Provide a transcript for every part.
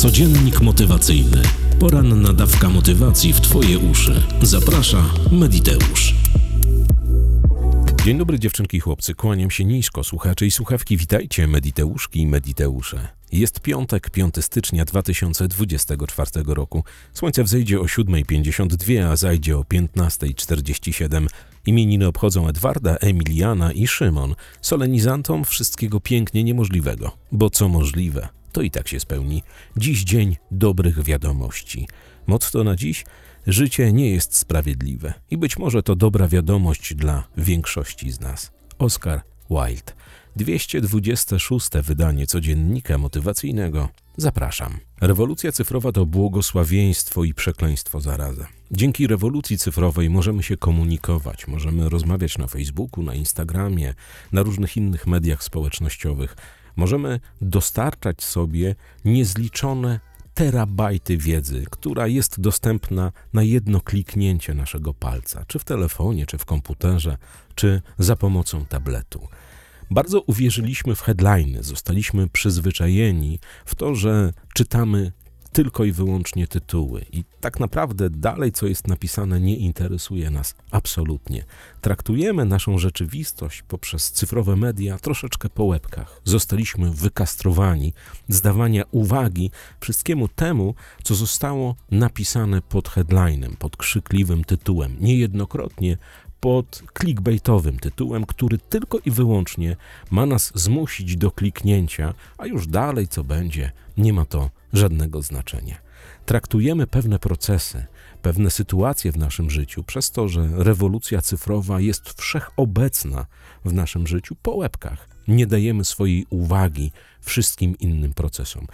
Codziennik motywacyjny. Poranna dawka motywacji w Twoje uszy. Zaprasza Mediteusz. Dzień dobry dziewczynki i chłopcy, kłaniam się nisko, słuchacze i słuchawki, witajcie Mediteuszki i Mediteusze. Jest piątek, 5 stycznia 2024 roku. Słońce wzejdzie o 7.52, a zajdzie o 15.47. Imieniny obchodzą Edwarda, Emiliana i Szymon, solenizantom wszystkiego pięknie niemożliwego, bo co możliwe, to i tak się spełni. Dziś dzień dobrych wiadomości. Motto na dziś? Życie nie jest sprawiedliwe i być może to dobra wiadomość dla większości z nas. Oscar Wilde. 226. wydanie codziennika motywacyjnego. Zapraszam. Rewolucja cyfrowa to błogosławieństwo i przekleństwo zarazem. Dzięki rewolucji cyfrowej możemy się komunikować, możemy rozmawiać na Facebooku, na Instagramie, na różnych innych mediach społecznościowych. Możemy dostarczać sobie niezliczone terabajty wiedzy, która jest dostępna na jedno kliknięcie naszego palca, czy w telefonie, czy w komputerze, czy za pomocą tabletu. Bardzo uwierzyliśmy w headliny, zostaliśmy przyzwyczajeni w to, że czytamy tylko i wyłącznie tytuły. I tak naprawdę dalej, co jest napisane, nie interesuje nas absolutnie. Traktujemy naszą rzeczywistość poprzez cyfrowe media troszeczkę po łebkach. Zostaliśmy wykastrowani z dawania uwagi wszystkiemu temu, co zostało napisane pod headlinem, pod krzykliwym tytułem. Niejednokrotnie pod clickbaitowym tytułem, który tylko i wyłącznie ma nas zmusić do kliknięcia, a już dalej co będzie, nie ma to żadnego znaczenia. Traktujemy pewne procesy, pewne sytuacje w naszym życiu przez to, że rewolucja cyfrowa jest wszechobecna w naszym życiu po łebkach. Nie dajemy swojej uwagi wszystkim innym procesom.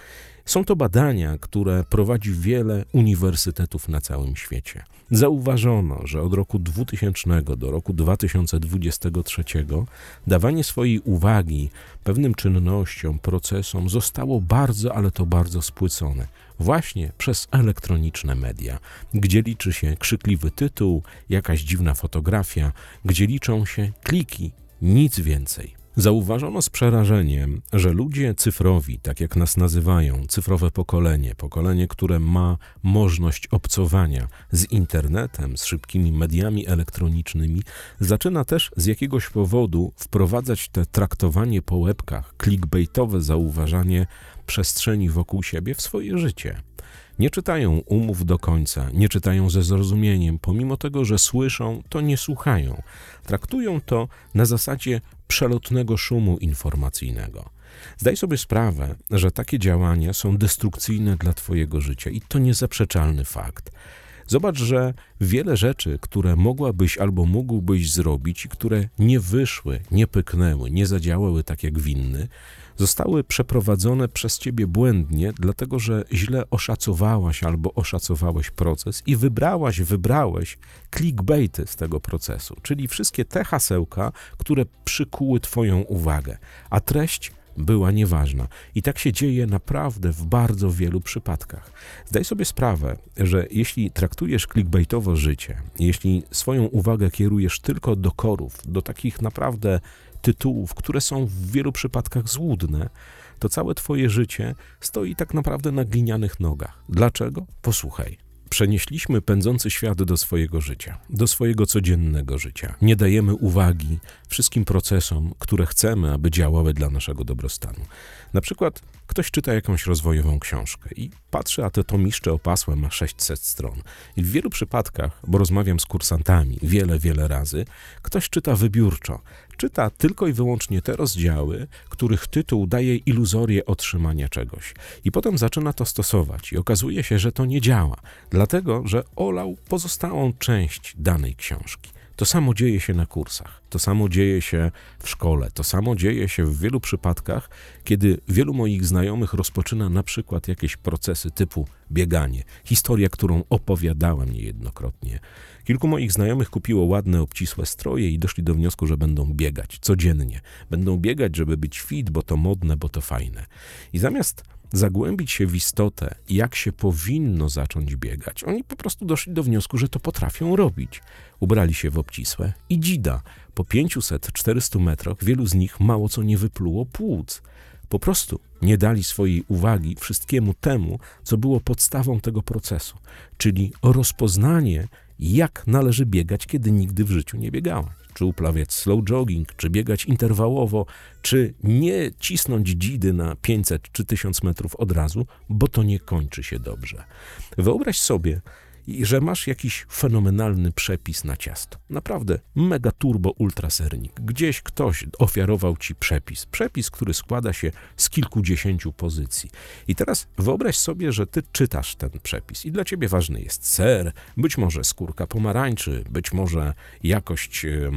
Są to badania, które prowadzi wiele uniwersytetów na całym świecie. Zauważono, że od roku 2000 do roku 2023 dawanie swojej uwagi pewnym czynnościom, procesom zostało bardzo, ale to bardzo spłycone właśnie przez elektroniczne media, gdzie liczy się krzykliwy tytuł, jakaś dziwna fotografia, gdzie liczą się kliki, nic więcej. Zauważono z przerażeniem, że ludzie cyfrowi, tak jak nas nazywają, cyfrowe pokolenie, pokolenie, które ma możliwość obcowania z internetem, z szybkimi mediami elektronicznymi, zaczyna też z jakiegoś powodu wprowadzać te traktowanie po łebkach, clickbaitowe zauważanie przestrzeni wokół siebie w swoje życie. Nie czytają umów do końca, nie czytają ze zrozumieniem, pomimo tego, że słyszą, to nie słuchają. Traktują to na zasadzie przelotnego szumu informacyjnego. Zdaj sobie sprawę, że takie działania są destrukcyjne dla Twojego życia i to niezaprzeczalny fakt. Zobacz, że wiele rzeczy, które mogłabyś albo mógłbyś zrobić i które nie wyszły, nie pyknęły, nie zadziałały tak jak winny, zostały przeprowadzone przez ciebie błędnie, dlatego że źle oszacowałaś albo oszacowałeś proces i wybrałaś, wybrałeś clickbaity z tego procesu, czyli wszystkie te hasełka, które przykuły Twoją uwagę, a treść była nieważna. I tak się dzieje naprawdę w bardzo wielu przypadkach. Zdaj sobie sprawę, że jeśli traktujesz clickbaitowo życie, jeśli swoją uwagę kierujesz tylko do korów, do takich naprawdę tytułów, które są w wielu przypadkach złudne, to całe Twoje życie stoi tak naprawdę na glinianych nogach. Dlaczego? Posłuchaj. Przenieśliśmy pędzący świat do swojego życia, do swojego codziennego życia. Nie dajemy uwagi wszystkim procesom, które chcemy, aby działały dla naszego dobrostanu. Na przykład ktoś czyta jakąś rozwojową książkę i patrzy, a te tomiszcze opasłe ma 600 stron. I w wielu przypadkach, bo rozmawiam z kursantami wiele, wiele razy, ktoś czyta wybiórczo. Czyta tylko i wyłącznie te rozdziały, których tytuł daje iluzorię otrzymania czegoś. I potem zaczyna to stosować i okazuje się, że to nie działa, dlatego że olał pozostałą część danej książki. To samo dzieje się na kursach, to samo dzieje się w szkole, to samo dzieje się w wielu przypadkach, kiedy wielu moich znajomych rozpoczyna na przykład jakieś procesy typu bieganie. Historia, którą opowiadałem niejednokrotnie. Kilku moich znajomych kupiło ładne, obcisłe stroje i doszli do wniosku, że będą biegać codziennie. Będą biegać, żeby być fit, bo to modne, bo to fajne. I zamiast zagłębić się w istotę, jak się powinno zacząć biegać, oni po prostu doszli do wniosku, że to potrafią robić. Ubrali się w obcisłe i dzida. Po 500-400 metrach wielu z nich mało co nie wypluło płuc. Po prostu nie dali swojej uwagi wszystkiemu temu, co było podstawą tego procesu, czyli rozpoznanie, jak należy biegać, kiedy nigdy w życiu nie biegałeś. Czy uprawiać slow jogging, czy biegać interwałowo, czy nie cisnąć dzidy na 500 czy 1000 metrów od razu, bo to nie kończy się dobrze. Wyobraź sobie, i że masz jakiś fenomenalny przepis na ciasto. Naprawdę mega turbo ultra sernik. Gdzieś ktoś ofiarował ci przepis. Przepis, który składa się z kilkudziesięciu pozycji. I teraz wyobraź sobie, że ty czytasz ten przepis i dla ciebie ważny jest ser, być może skórka pomarańczy, być może jakość um,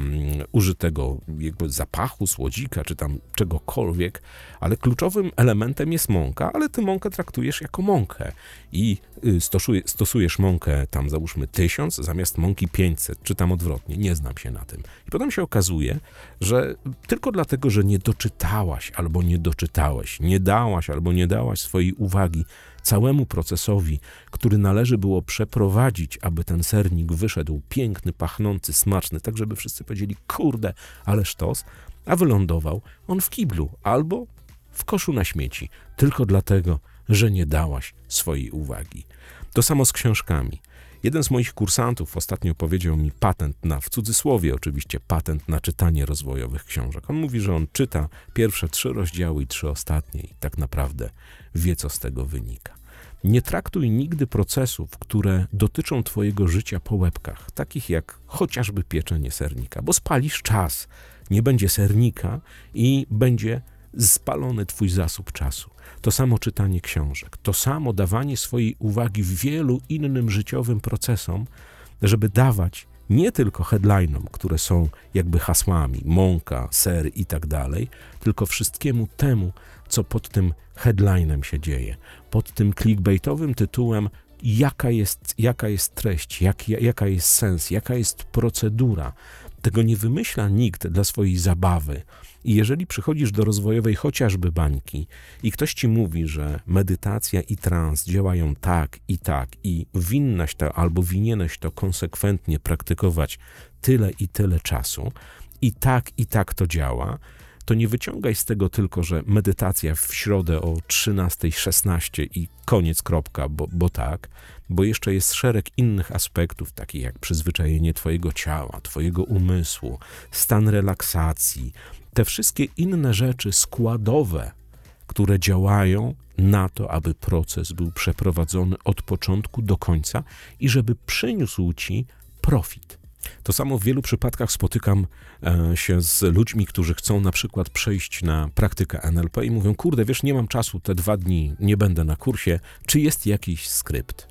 użytego jakby zapachu, słodzika, czy tam czegokolwiek, ale kluczowym elementem jest mąka, ale ty mąkę traktujesz jako mąkę i y, stosuje, stosujesz mąkę tam załóżmy 1000 zamiast mąki 500, czy tam odwrotnie, nie znam się na tym. I potem się okazuje, że tylko dlatego, że nie doczytałaś albo nie doczytałeś, nie dałaś albo nie dałaś swojej uwagi całemu procesowi, który należy było przeprowadzić, aby ten sernik wyszedł piękny, pachnący, smaczny, tak żeby wszyscy powiedzieli, kurde, ale sztos, a wylądował on w kiblu albo w koszu na śmieci, tylko dlatego, że nie dałaś swojej uwagi. To samo z książkami. Jeden z moich kursantów ostatnio powiedział mi patent na, w cudzysłowie oczywiście, patent na czytanie rozwojowych książek. On mówi, że on czyta pierwsze trzy rozdziały i trzy ostatnie i tak naprawdę wie, co z tego wynika. Nie traktuj nigdy procesów, które dotyczą Twojego życia po łebkach, takich jak chociażby pieczenie sernika, bo spalisz czas. Nie będzie sernika i będzie spalony Twój zasób czasu. To samo czytanie książek, to samo dawanie swojej uwagi wielu innym życiowym procesom, żeby dawać nie tylko headlinom, które są jakby hasłami, mąka, ser i tak dalej, tylko wszystkiemu temu, co pod tym headlinem się dzieje, pod tym clickbaitowym tytułem, jaka jest, jaka jest treść, jak, jaka jest sens, jaka jest procedura. Tego nie wymyśla nikt dla swojej zabawy. I jeżeli przychodzisz do rozwojowej chociażby bańki i ktoś ci mówi, że medytacja i trans działają tak i tak i winnaś to albo winieneś to konsekwentnie praktykować tyle i tyle czasu i tak i tak to działa, to nie wyciągaj z tego tylko, że medytacja w środę o 13.16 i koniec, kropka, bo, bo tak, bo jeszcze jest szereg innych aspektów, takich jak przyzwyczajenie Twojego ciała, Twojego umysłu, stan relaksacji, te wszystkie inne rzeczy składowe, które działają na to, aby proces był przeprowadzony od początku do końca i żeby przyniósł Ci profit. To samo w wielu przypadkach spotykam e, się z ludźmi, którzy chcą na przykład przejść na praktykę NLP i mówią: Kurde, wiesz, nie mam czasu, te dwa dni nie będę na kursie, czy jest jakiś skrypt?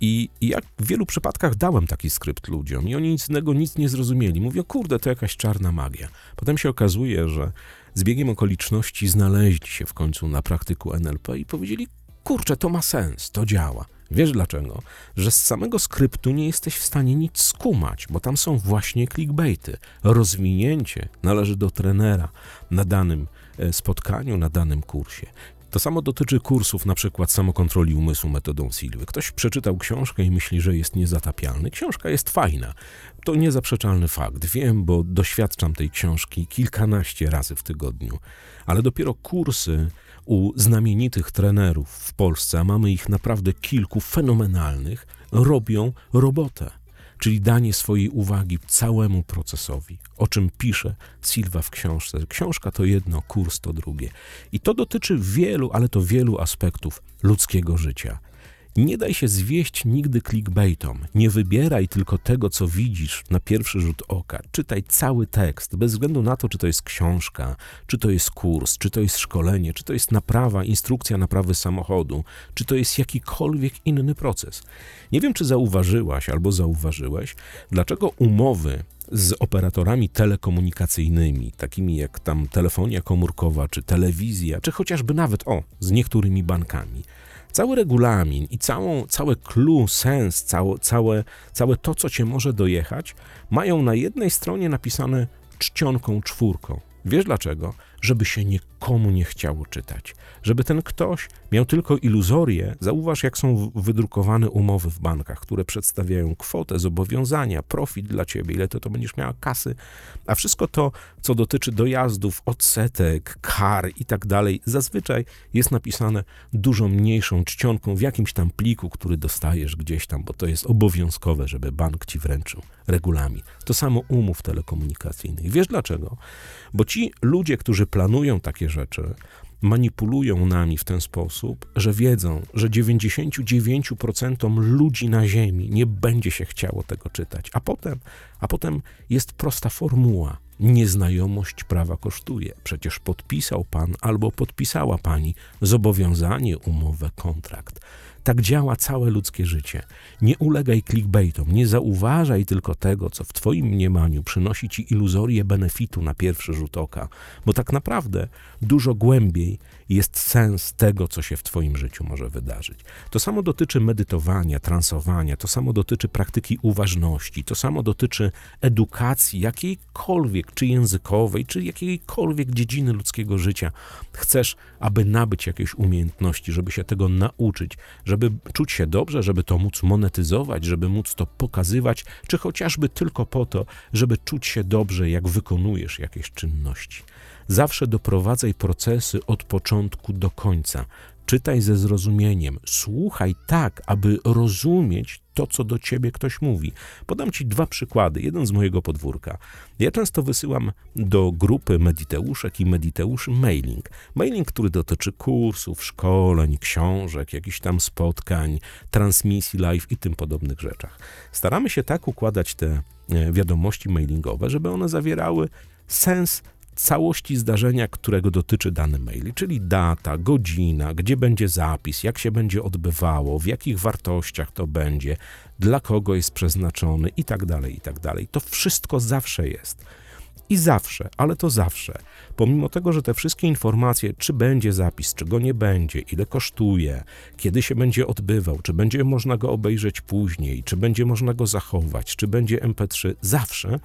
I, I jak w wielu przypadkach dałem taki skrypt ludziom i oni nic innego nic nie zrozumieli. Mówią, kurde, to jakaś czarna magia. Potem się okazuje, że z biegiem okoliczności znaleźli się w końcu na praktyku NLP i powiedzieli, kurczę, to ma sens, to działa. Wiesz dlaczego? Że z samego skryptu nie jesteś w stanie nic skumać, bo tam są właśnie clickbaity. Rozwinięcie należy do trenera na danym e, spotkaniu, na danym kursie. To samo dotyczy kursów, na przykład samokontroli umysłu metodą Silwy. Ktoś przeczytał książkę i myśli, że jest niezatapialny. Książka jest fajna. To niezaprzeczalny fakt. Wiem, bo doświadczam tej książki kilkanaście razy w tygodniu. Ale dopiero kursy u znamienitych trenerów w Polsce, a mamy ich naprawdę kilku fenomenalnych, robią robotę czyli danie swojej uwagi całemu procesowi, o czym pisze Silva w książce. Książka to jedno, kurs to drugie. I to dotyczy wielu, ale to wielu aspektów ludzkiego życia. Nie daj się zwieść nigdy clickbaitom. Nie wybieraj tylko tego, co widzisz na pierwszy rzut oka. Czytaj cały tekst, bez względu na to, czy to jest książka, czy to jest kurs, czy to jest szkolenie, czy to jest naprawa, instrukcja naprawy samochodu, czy to jest jakikolwiek inny proces. Nie wiem, czy zauważyłaś albo zauważyłeś, dlaczego umowy z operatorami telekomunikacyjnymi, takimi jak tam telefonia komórkowa, czy telewizja, czy chociażby nawet o, z niektórymi bankami Cały regulamin i całą, całe clue, sens, całe, całe, całe to, co cię może dojechać, mają na jednej stronie napisane czcionką czwórką. Wiesz dlaczego? Żeby się nie nikomu nie chciało czytać. Żeby ten ktoś miał tylko iluzorię, zauważ, jak są wydrukowane umowy w bankach, które przedstawiają kwotę, zobowiązania, profit dla ciebie, ile to, to będziesz miała kasy, a wszystko to, co dotyczy dojazdów, odsetek, kar i tak dalej, zazwyczaj jest napisane dużo mniejszą czcionką w jakimś tam pliku, który dostajesz gdzieś tam, bo to jest obowiązkowe, żeby bank ci wręczył regulamin. To samo umów telekomunikacyjnych. Wiesz dlaczego? Bo ci ludzie, którzy planują takie rzeczy, manipulują nami w ten sposób, że wiedzą, że 99% ludzi na Ziemi nie będzie się chciało tego czytać. A potem, a potem jest prosta formuła. Nieznajomość prawa kosztuje. Przecież podpisał pan albo podpisała pani zobowiązanie, umowę, kontrakt. Tak działa całe ludzkie życie. Nie ulegaj clickbaitom, nie zauważaj tylko tego, co w Twoim mniemaniu przynosi Ci iluzorię benefitu na pierwszy rzut oka, bo tak naprawdę dużo głębiej jest sens tego, co się w Twoim życiu może wydarzyć. To samo dotyczy medytowania, transowania, to samo dotyczy praktyki uważności, to samo dotyczy edukacji jakiejkolwiek, czy językowej, czy jakiejkolwiek dziedziny ludzkiego życia. Chcesz, aby nabyć jakieś umiejętności, żeby się tego nauczyć, żeby czuć się dobrze, żeby to móc monetyzować, żeby móc to pokazywać, czy chociażby tylko po to, żeby czuć się dobrze, jak wykonujesz jakieś czynności. Zawsze doprowadzaj procesy od początku do końca. Czytaj ze zrozumieniem, słuchaj tak, aby rozumieć to, co do ciebie ktoś mówi. Podam ci dwa przykłady. Jeden z mojego podwórka. Ja często wysyłam do grupy Mediteuszek i Mediteuszy mailing. Mailing, który dotyczy kursów, szkoleń, książek, jakichś tam spotkań, transmisji live i tym podobnych rzeczach. Staramy się tak układać te e, wiadomości mailingowe, żeby one zawierały sens całości zdarzenia, którego dotyczy dany mail, czyli data, godzina, gdzie będzie zapis, jak się będzie odbywało, w jakich wartościach to będzie, dla kogo jest przeznaczony i tak dalej, i tak dalej. To wszystko zawsze jest. I zawsze, ale to zawsze, pomimo tego, że te wszystkie informacje, czy będzie zapis, czy go nie będzie, ile kosztuje, kiedy się będzie odbywał, czy będzie można go obejrzeć później, czy będzie można go zachować, czy będzie MP3, zawsze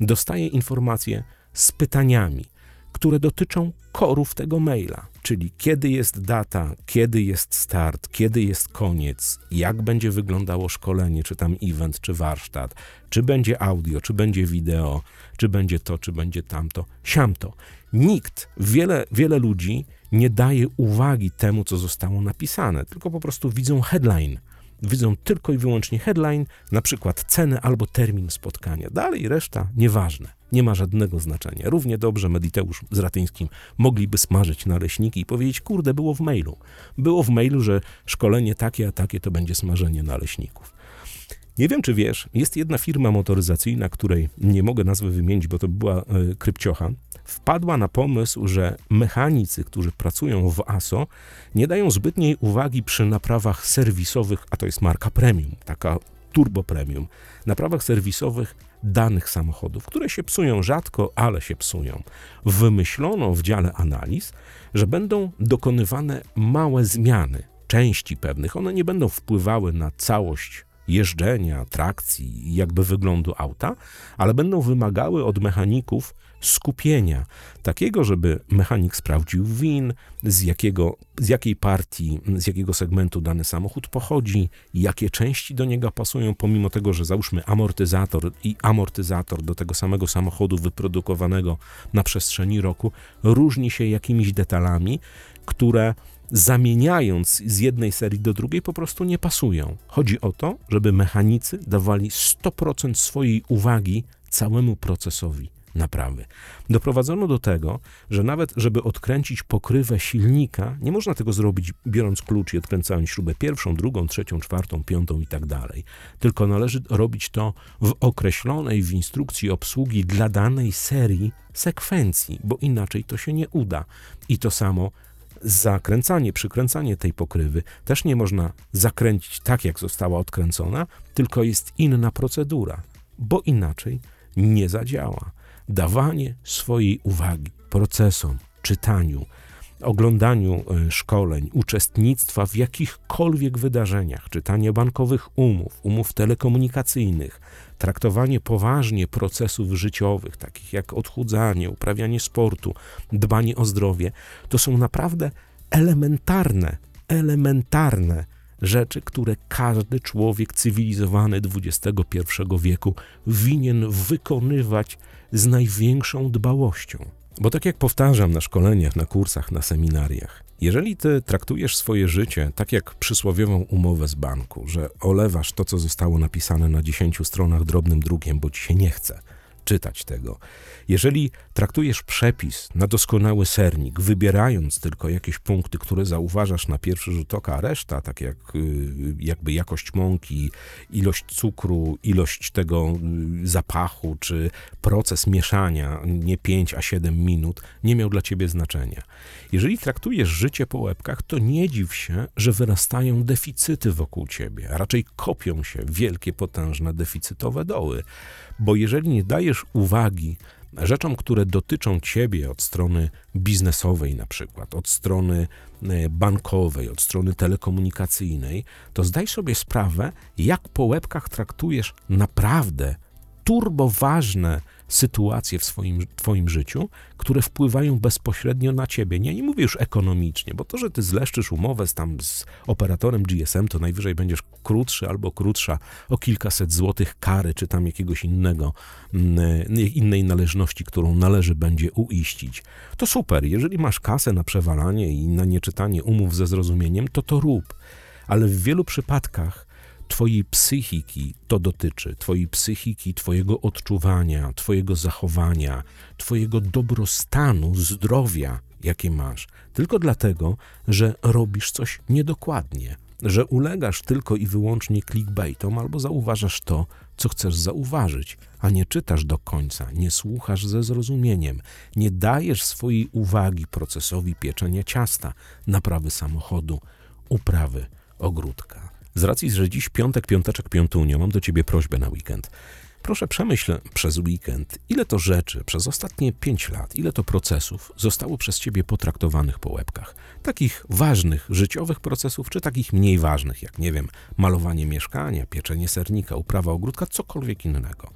dostaję informacje z pytaniami, które dotyczą korów tego maila, czyli kiedy jest data, kiedy jest start, kiedy jest koniec, jak będzie wyglądało szkolenie, czy tam event, czy warsztat, czy będzie audio, czy będzie wideo, czy będzie to, czy będzie tamto, siamto. Nikt, wiele, wiele ludzi nie daje uwagi temu, co zostało napisane, tylko po prostu widzą headline widzą tylko i wyłącznie headline, na przykład cenę albo termin spotkania. Dalej reszta nieważne, nie ma żadnego znaczenia. Równie dobrze Mediteusz z Ratyńskim mogliby smażyć naleśniki i powiedzieć, kurde, było w mailu. Było w mailu, że szkolenie takie a takie to będzie smażenie naleśników. Nie wiem, czy wiesz, jest jedna firma motoryzacyjna, której nie mogę nazwy wymienić, bo to była y, krypciocha. Wpadła na pomysł, że mechanicy, którzy pracują w ASO, nie dają zbytniej uwagi przy naprawach serwisowych, a to jest marka premium, taka turbo premium, naprawach serwisowych danych samochodów, które się psują rzadko, ale się psują. Wymyślono w dziale analiz, że będą dokonywane małe zmiany części pewnych. One nie będą wpływały na całość jeżdżenia, trakcji i jakby wyglądu auta, ale będą wymagały od mechaników skupienia, takiego, żeby mechanik sprawdził win, z, jakiego, z jakiej partii, z jakiego segmentu dany samochód pochodzi, jakie części do niego pasują, pomimo tego, że załóżmy amortyzator i amortyzator do tego samego samochodu wyprodukowanego na przestrzeni roku różni się jakimiś detalami, które zamieniając z jednej serii do drugiej, po prostu nie pasują. Chodzi o to, żeby mechanicy dawali 100% swojej uwagi całemu procesowi naprawy. Doprowadzono do tego, że nawet żeby odkręcić pokrywę silnika, nie można tego zrobić biorąc klucz i odkręcając śrubę pierwszą, drugą, trzecią, czwartą, piątą i tak dalej. Tylko należy robić to w określonej w instrukcji obsługi dla danej serii sekwencji, bo inaczej to się nie uda. I to samo zakręcanie, przykręcanie tej pokrywy też nie można zakręcić tak, jak została odkręcona, tylko jest inna procedura, bo inaczej nie zadziała. Dawanie swojej uwagi procesom, czytaniu, oglądaniu e, szkoleń, uczestnictwa w jakichkolwiek wydarzeniach, czytanie bankowych umów, umów telekomunikacyjnych, traktowanie poważnie procesów życiowych, takich jak odchudzanie, uprawianie sportu, dbanie o zdrowie, to są naprawdę elementarne, elementarne rzeczy, które każdy człowiek cywilizowany XXI wieku winien wykonywać z największą dbałością. Bo tak jak powtarzam na szkoleniach, na kursach, na seminariach, jeżeli ty traktujesz swoje życie tak jak przysłowiową umowę z banku, że olewasz to, co zostało napisane na 10 stronach drobnym drukiem, bo ci się nie chce, czytać tego. Jeżeli traktujesz przepis na doskonały sernik, wybierając tylko jakieś punkty, które zauważasz na pierwszy rzut oka, a reszta, tak jak y, jakby jakość mąki, ilość cukru, ilość tego y, zapachu, czy proces mieszania, nie 5, a 7 minut, nie miał dla ciebie znaczenia. Jeżeli traktujesz życie po łebkach, to nie dziw się, że wyrastają deficyty wokół ciebie, a raczej kopią się wielkie, potężne, deficytowe doły. Bo jeżeli nie dajesz uwagi rzeczom, które dotyczą ciebie od strony biznesowej, na przykład, od strony e, bankowej, od strony telekomunikacyjnej, to zdaj sobie sprawę, jak po łebkach traktujesz naprawdę turboważne sytuacje w swoim, twoim życiu, które wpływają bezpośrednio na ciebie. Nie, nie mówię już ekonomicznie, bo to, że ty zleszczysz umowę z, tam z operatorem GSM, to najwyżej będziesz krótszy albo krótsza o kilkaset złotych kary, czy tam jakiegoś innego, mm, innej należności, którą należy będzie uiścić. To super, jeżeli masz kasę na przewalanie i na nieczytanie umów ze zrozumieniem, to to rób. Ale w wielu przypadkach Twojej psychiki to dotyczy, Twojej psychiki, Twojego odczuwania, Twojego zachowania, Twojego dobrostanu, zdrowia, jakie masz, tylko dlatego, że robisz coś niedokładnie, że ulegasz tylko i wyłącznie clickbaitom albo zauważasz to, co chcesz zauważyć, a nie czytasz do końca, nie słuchasz ze zrozumieniem, nie dajesz swojej uwagi procesowi pieczenia ciasta, naprawy samochodu, uprawy ogródka. Z racji, że dziś piątek, piąteczek, piątunio, mam do ciebie prośbę na weekend. Proszę przemyśl przez weekend, ile to rzeczy przez ostatnie pięć lat, ile to procesów zostało przez ciebie potraktowanych po łebkach. Takich ważnych, życiowych procesów, czy takich mniej ważnych, jak nie wiem, malowanie mieszkania, pieczenie sernika, uprawa ogródka, cokolwiek innego.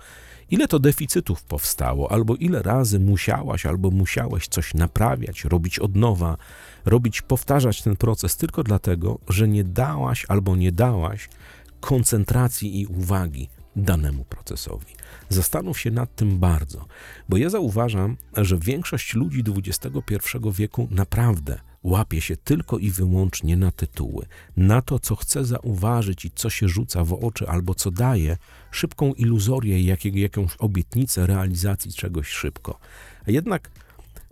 Ile to deficytów powstało, albo ile razy musiałaś, albo musiałeś coś naprawiać, robić od nowa, robić, powtarzać ten proces tylko dlatego, że nie dałaś albo nie dałaś koncentracji i uwagi danemu procesowi. Zastanów się nad tym bardzo, bo ja zauważam, że większość ludzi XXI wieku naprawdę łapie się tylko i wyłącznie na tytuły, na to, co chce zauważyć i co się rzuca w oczy, albo co daje szybką iluzorię, jakiego, jakąś obietnicę realizacji czegoś szybko. A jednak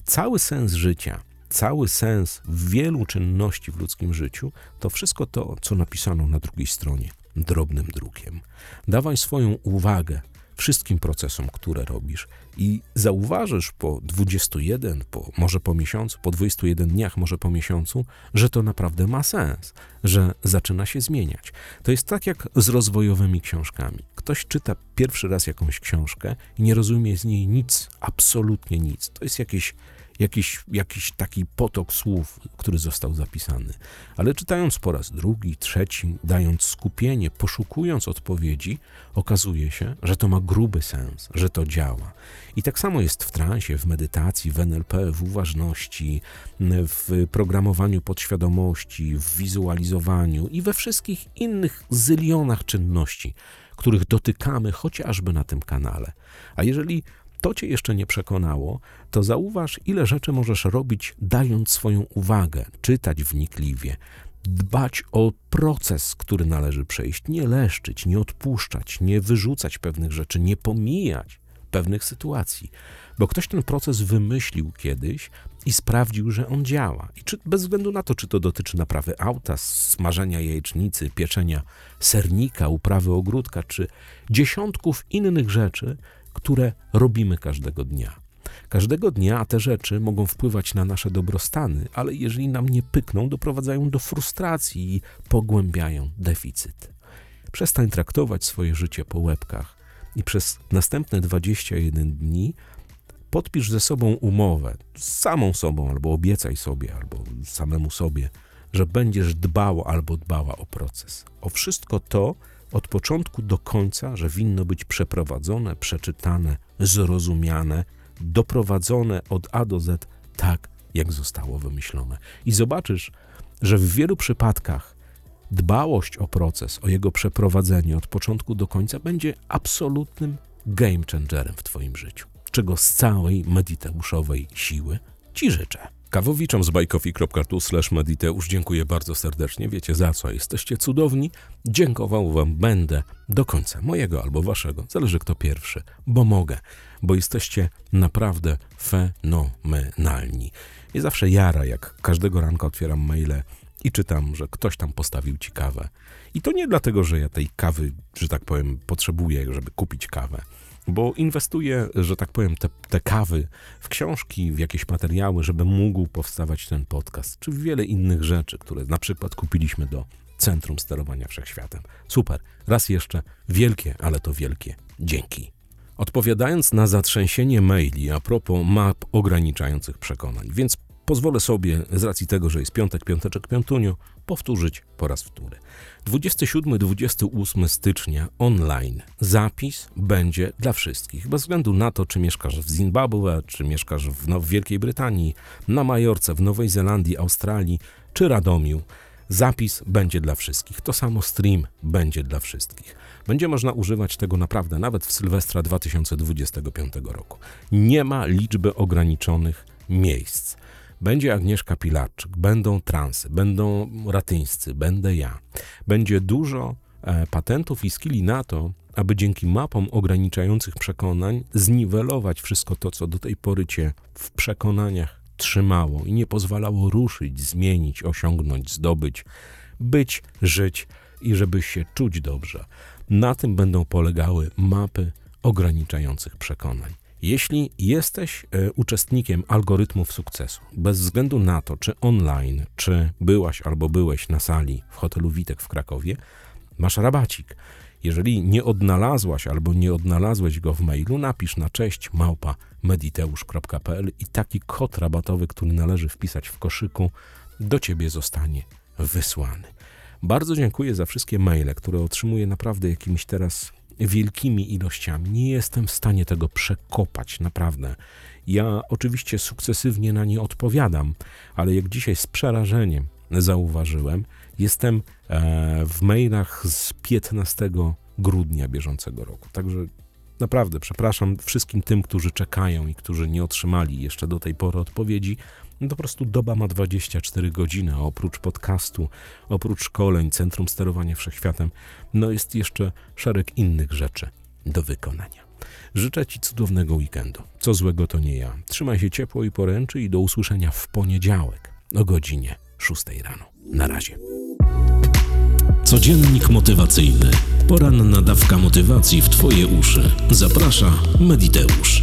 cały sens życia, cały sens wielu czynności w ludzkim życiu, to wszystko to, co napisano na drugiej stronie, drobnym drukiem. Dawaj swoją uwagę wszystkim procesom, które robisz i zauważysz po 21, po, może po miesiącu, po 21 dniach, może po miesiącu, że to naprawdę ma sens, że zaczyna się zmieniać. To jest tak jak z rozwojowymi książkami. Ktoś czyta pierwszy raz jakąś książkę i nie rozumie z niej nic, absolutnie nic. To jest jakieś jakiś, jakiś taki potok słów, który został zapisany. Ale czytając po raz drugi, trzeci, dając skupienie, poszukując odpowiedzi, okazuje się, że to ma gruby sens, że to działa. I tak samo jest w transie, w medytacji, w NLP, w uważności, w programowaniu podświadomości, w wizualizowaniu i we wszystkich innych zylionach czynności, których dotykamy chociażby na tym kanale. A jeżeli to cię jeszcze nie przekonało, to zauważ, ile rzeczy możesz robić, dając swoją uwagę, czytać wnikliwie, dbać o proces, który należy przejść, nie leszczyć, nie odpuszczać, nie wyrzucać pewnych rzeczy, nie pomijać pewnych sytuacji, bo ktoś ten proces wymyślił kiedyś i sprawdził, że on działa. I czy, bez względu na to, czy to dotyczy naprawy auta, smażenia jajecznicy, pieczenia sernika, uprawy ogródka, czy dziesiątków innych rzeczy, które robimy każdego dnia. Każdego dnia te rzeczy mogą wpływać na nasze dobrostany, ale jeżeli nam nie pykną, doprowadzają do frustracji i pogłębiają deficyt. Przestań traktować swoje życie po łebkach i przez następne 21 dni podpisz ze sobą umowę, z samą sobą, albo obiecaj sobie, albo samemu sobie, że będziesz dbał albo dbała o proces. O wszystko to od początku do końca, że winno być przeprowadzone, przeczytane, zrozumiane, doprowadzone od A do Z tak, jak zostało wymyślone. I zobaczysz, że w wielu przypadkach dbałość o proces, o jego przeprowadzenie od początku do końca będzie absolutnym game changerem w Twoim życiu, czego z całej mediteuszowej siły Ci życzę. Kawowiczom z bajkofi.tu slash mediteusz dziękuję bardzo serdecznie. Wiecie za co, jesteście cudowni. Dziękował Wam będę do końca mojego albo Waszego, zależy kto pierwszy, bo mogę, bo jesteście naprawdę fenomenalni. I zawsze jara, jak każdego ranka otwieram maile i czytam, że ktoś tam postawił ci kawę. I to nie dlatego, że ja tej kawy, że tak powiem, potrzebuję, żeby kupić kawę, bo inwestuję, że tak powiem, te, te kawy w książki, w jakieś materiały, żeby mógł powstawać ten podcast, czy w wiele innych rzeczy, które na przykład kupiliśmy do Centrum Sterowania Wszechświatem. Super. Raz jeszcze wielkie, ale to wielkie dzięki. Odpowiadając na zatrzęsienie maili a propos map ograniczających przekonań, więc pozwolę sobie, z racji tego, że jest piątek, piąteczek, piątunio, powtórzyć po raz wtóry. 27-28 stycznia online zapis będzie dla wszystkich, bez względu na to, czy mieszkasz w Zimbabwe, czy mieszkasz w, no, w Wielkiej Brytanii, na Majorce, w Nowej Zelandii, Australii, czy Radomiu. Zapis będzie dla wszystkich. To samo stream będzie dla wszystkich. Będzie można używać tego naprawdę nawet w Sylwestra 2025 roku. Nie ma liczby ograniczonych miejsc. Będzie Agnieszka Pilarczyk, będą transy, będą ratyńscy, będę ja. Będzie dużo e, patentów i skilli na to, aby dzięki mapom ograniczających przekonań zniwelować wszystko to, co do tej pory cię w przekonaniach trzymało i nie pozwalało ruszyć, zmienić, osiągnąć, zdobyć, być, żyć i żeby się czuć dobrze. Na tym będą polegały mapy ograniczających przekonań. Jeśli jesteś e, uczestnikiem algorytmów sukcesu, bez względu na to, czy online, czy byłaś albo byłeś na sali w hotelu Witek w Krakowie, masz rabacik. Jeżeli nie odnalazłaś albo nie odnalazłeś go w mailu, napisz na cześć małpa mediteusz.pl i taki kod rabatowy, który należy wpisać w koszyku, do ciebie zostanie wysłany. Bardzo dziękuję za wszystkie maile, które otrzymuję naprawdę jakimiś teraz wielkimi ilościami. Nie jestem w stanie tego przekopać, naprawdę. Ja oczywiście sukcesywnie na nie odpowiadam, ale jak dzisiaj z przerażeniem zauważyłem, jestem e, w mailach z 15 grudnia bieżącego roku. Także naprawdę przepraszam wszystkim tym, którzy czekają i którzy nie otrzymali jeszcze do tej pory odpowiedzi. No po prostu doba ma 24 godziny, a oprócz podcastu, oprócz szkoleń, Centrum Sterowania Wszechświatem, no jest jeszcze szereg innych rzeczy do wykonania. Życzę Ci cudownego weekendu. Co złego to nie ja. Trzymaj się ciepło i poręczy i do usłyszenia w poniedziałek o godzinie 6 rano. Na razie. Codziennik motywacyjny. Poranna dawka motywacji w Twoje uszy. Zaprasza Mediteusz.